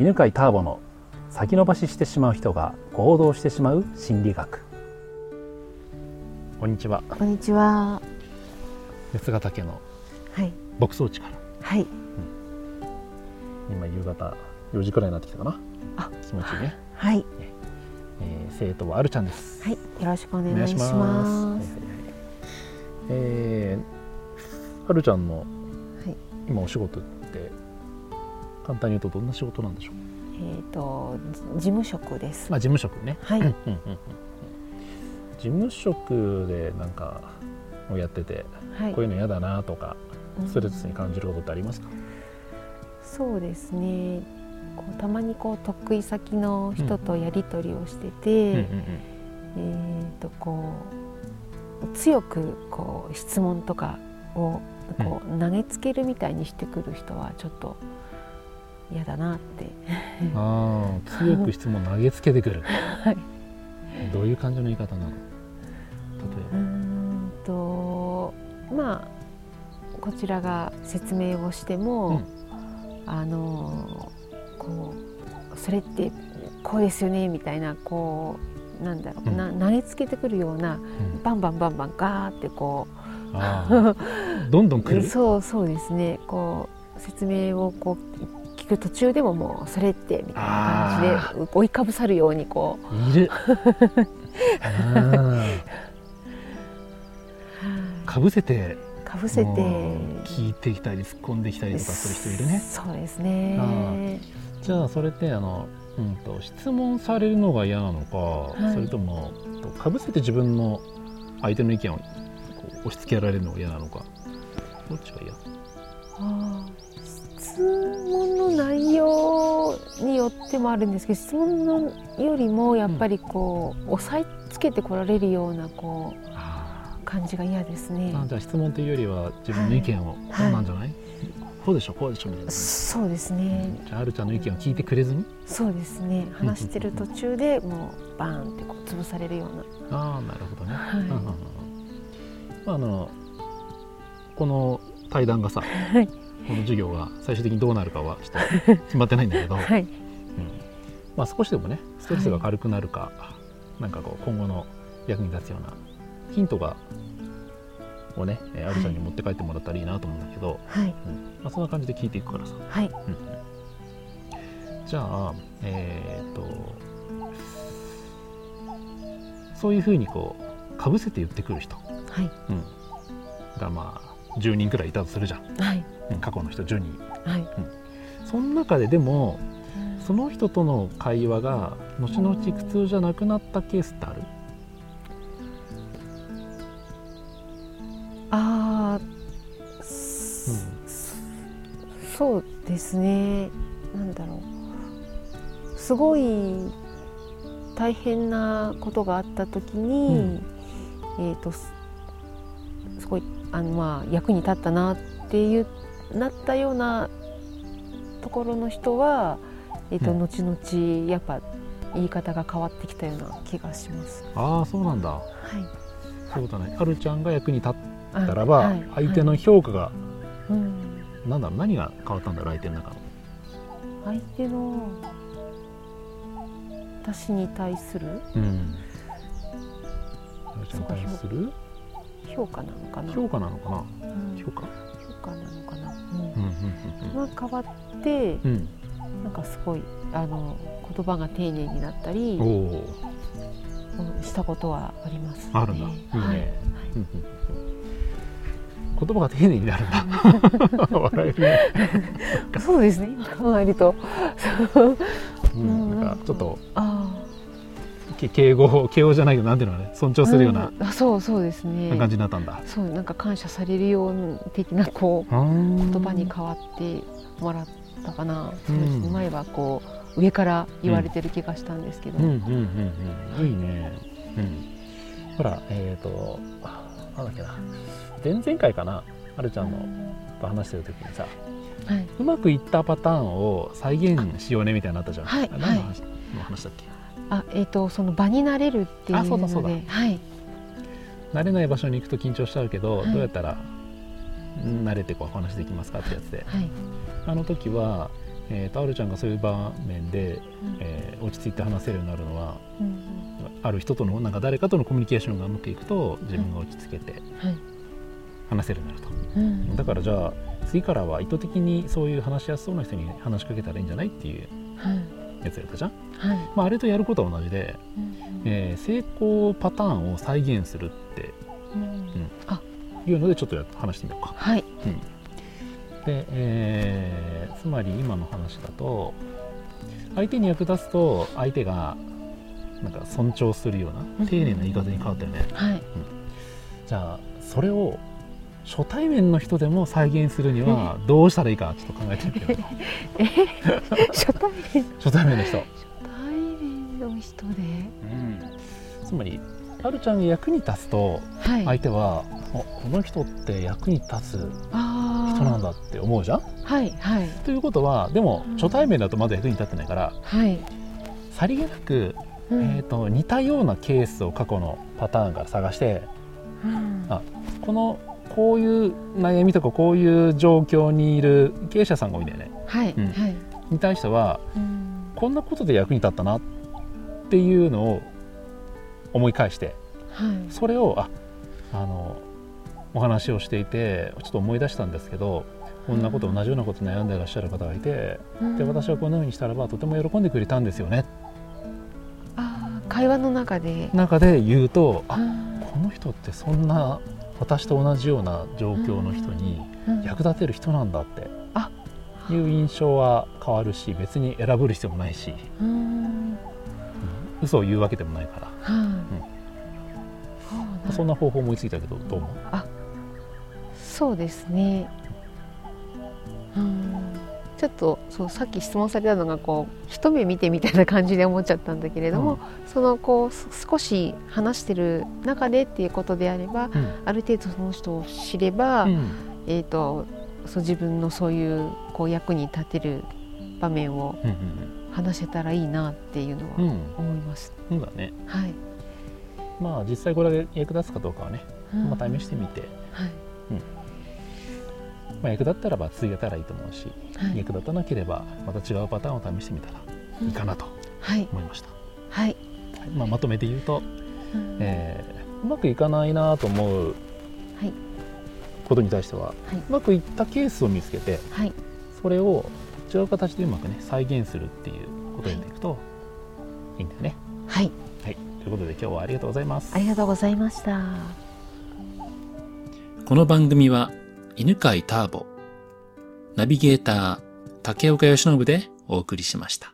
犬飼ターボの先延ばししてしまう人が行動してしまう心理学こんにちはこんにちは。八ヶ岳のはい。牧草地からはい。今夕方4時くらいになってきたかなあ気持ちいいね、はい。えー、生徒はあるちゃんですはい。よろしくおお願いします。はいはいはいえー、はるちゃんのはい。今お仕事って簡単に言うとどんな仕事なんでしょう？えっ、とじ事務職です。まあ事務職ねはい。事務職でなんかをやってて、はい。こういうの嫌だなとかうんストレスに感じることってありますか、そうですね。こうたまにこう得意先の人とやり取りをしてて、えっ、とこう強くこう質問とかをこう投げつけるみたいにしてくる人はちょっと嫌だなって。うん、ああ強く質問投げつけてくる。はい。どういう感じの言い方なの？例うーんとまあこちらが説明をしても、あのこうそれってこうですよねみたいなこうなんだろう、うん。な投げつけてくるようなえば、うん。バンバンバンバンガーってこああどんどん来うる？そうそうですね。こう説明をこう聞く途中でももうそれってみたいな感じで追いかぶさるようにこう。いる。かぶせて。かぶせて。聞いてきたり突っ込んできたりとかする人いるね。そうですね。じゃあそれってあの、うん、と質問されるのが嫌なのか、い。それともとかぶせて自分の相手の意見を押し付けられるのが嫌なのかどっちが嫌？質問の内容によってもあるんですけど質問のよりもやっぱりこう、押さえつけてこられるようなこうあ感じが嫌ですね。あじゃあ質問というよりは自分の意見を、はい。こうなんじゃない、こうでしょこうでしょみたいな、そうですね、じゃああるちゃんの意見を聞いてくれずに。そうですね。話してる途中でもうバーンってこう潰されるようああなるほどね、な、はい。あのこの対談がさはいこの授業が最終的にどうなるかはちょっと 決まってないんだけど、はい。うん。まあ、少しでもねストレスが軽くなるか、なんかこう今後の役に立つようなヒントがをね、えーあるちゃんに持って帰ってもらったらいいなと思うんだけど、はい。うん。まあ、そんな感じで聞いていくからさ、はい。うんじゃあえーっとそういうふうにこうかぶせて言ってくる人、はい。うん、がまあ10人くらいいたとするじゃん、はい。うん過去の人10人はい。その中ででもその人との会話が後々苦痛じゃなくなったケースってある？あー、そそうですね。なんだろう。すごい大変なことがあった時に、えっ、とすすごいあのまあ役に立ったなっていうなったようなところの人は、えっとうん。後々やっぱ言い方が変わってきたような気がします。ああそうなんだ。はい。そうだね。はるちゃんが役に立っあたらば、はい。相手のはい評価が、うん。なんだろう何が変わったんだろう相手の中の。相手の私に対するうん。はるちゃんに対する評価なのかな。評価なのかな。うん。評価？評価なのかな、うん。が変わってうん。うん。なんかすごいあの言葉が丁寧になったりしたことはあります、ね、あるんだいいね。はい。言葉が丁寧になるんだ 笑えるね、そうですね。今考えると。うん、なんかちょっとあけ敬語敬語じゃないけどなんていうのかね尊重あするような、んあそうそうですね。感じになったんだ、そうなんか感謝されるよう的なこう言言葉に変わってもらったかな、そうですうんね前はこう上から言われてる気がしたんですけど、うんうんうんうん。いいね。うん。ほらえっ、ー、となんだっけな。前々回かなはるちゃんのと話してる時にさはい。うまくいったパターンを再現しようねみたいになったじゃん、はい何の話,、の話だっけ？あえっ、とその場になれるっていうあそうだそうだ。のではい。慣れない場所に行くと緊張しちゃうけど、はい。どうやったらうん慣れてこうお話できますかってやつで。はい。あの時は、えー、とあるちゃんがそういう場面で、えー落ち着いて話せるようになるのはうん。ある人とのなんか誰かとのコミュニケーションがうまくいくと自分が落ち着けてはい。話せるようになると。うん。だからじゃあ次からは意図的にそういう話しやすそうな人に話しかけたらいいんじゃないっていうはいやつやったじゃん、はい。まあ、あれとやることは同じで、うんえー成功パターンを再現するってうん。あいうのでちょっと話してみようか。はい。で、えーつまり今の話だと相手に役立つと相手がなんか尊重するよううんな丁寧な言い方に変わったよね、はい。じゃあそれを初対面の人でも再現するにはどうしたらいいかちょっと考えてみてよ 初対面。初対面の人。初対面の人で。つまりはるちゃんが役に立つとはい。相手は、あこの人って役に立つあ人なんだって思うじゃん？はいはい。ということはでもうん。初対面だとまだ役に立ってないからはい、さりげなく、うん。えー、と似たようなケースを過去のパターンから探してうん。あこのこういう悩みとかこういう状況にいる経営者さんが多いんだよね。はい、うん。はい、に対してはうん。こんなことで役に立ったなっていうのを思い返してはい。それをああのお話をしていてちょっと思い出したんですけどこんなこと同じようなこと悩んでらっしゃる方がいてで私はこのようにしたらばとても喜んでくれたんですよね。あー会話の中で。中で言うとあうん。この人ってそんな私と同じような状況の人にうん役立てる人なんだって。あ。いう印象は変わるし別に選ぶ必要もないし、うん。うん。嘘を言うわけでもないから。そんな方法思いついたけどどう思う？そうですねとそうさっき質問されたのがこう一目見てみたいな感じで思っちゃったんだけれども、そのこうす少し話してる中でっていうことであればうん。ある程度その人を知れば、うん。えー、とそう自分のそういうこう役に立てる場面をうん話せたらいいなっていうのはうん。うん思います。そうだね。はい、まあ実際これが役立つかどうかはね、まあ、試してみて、はいまあ、役立ったらば続けたらいいと思うし、はい。役立たなければまた違うパターンを試してみたらいいかなとはい。思いました、はい。はい。まあ、まとめて言うと、うん。えーうまくいかないなと思うはい。ことに対しては、はい。うまくいったケースを見つけてはい。それを違う形でうまくね再現するっていうことをやっていくといいんだよね。はい。はい、ということで今日はありがとうございます。あ。りがとうございました。この番組は犬飼ターボ、ナビゲーター竹岡由伸でお送りしました。